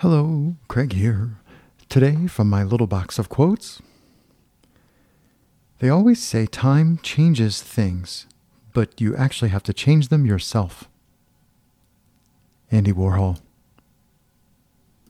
Hello, Craig here. Today, from my little box of quotes. They always say time changes things, but you actually have to change them yourself. Andy Warhol.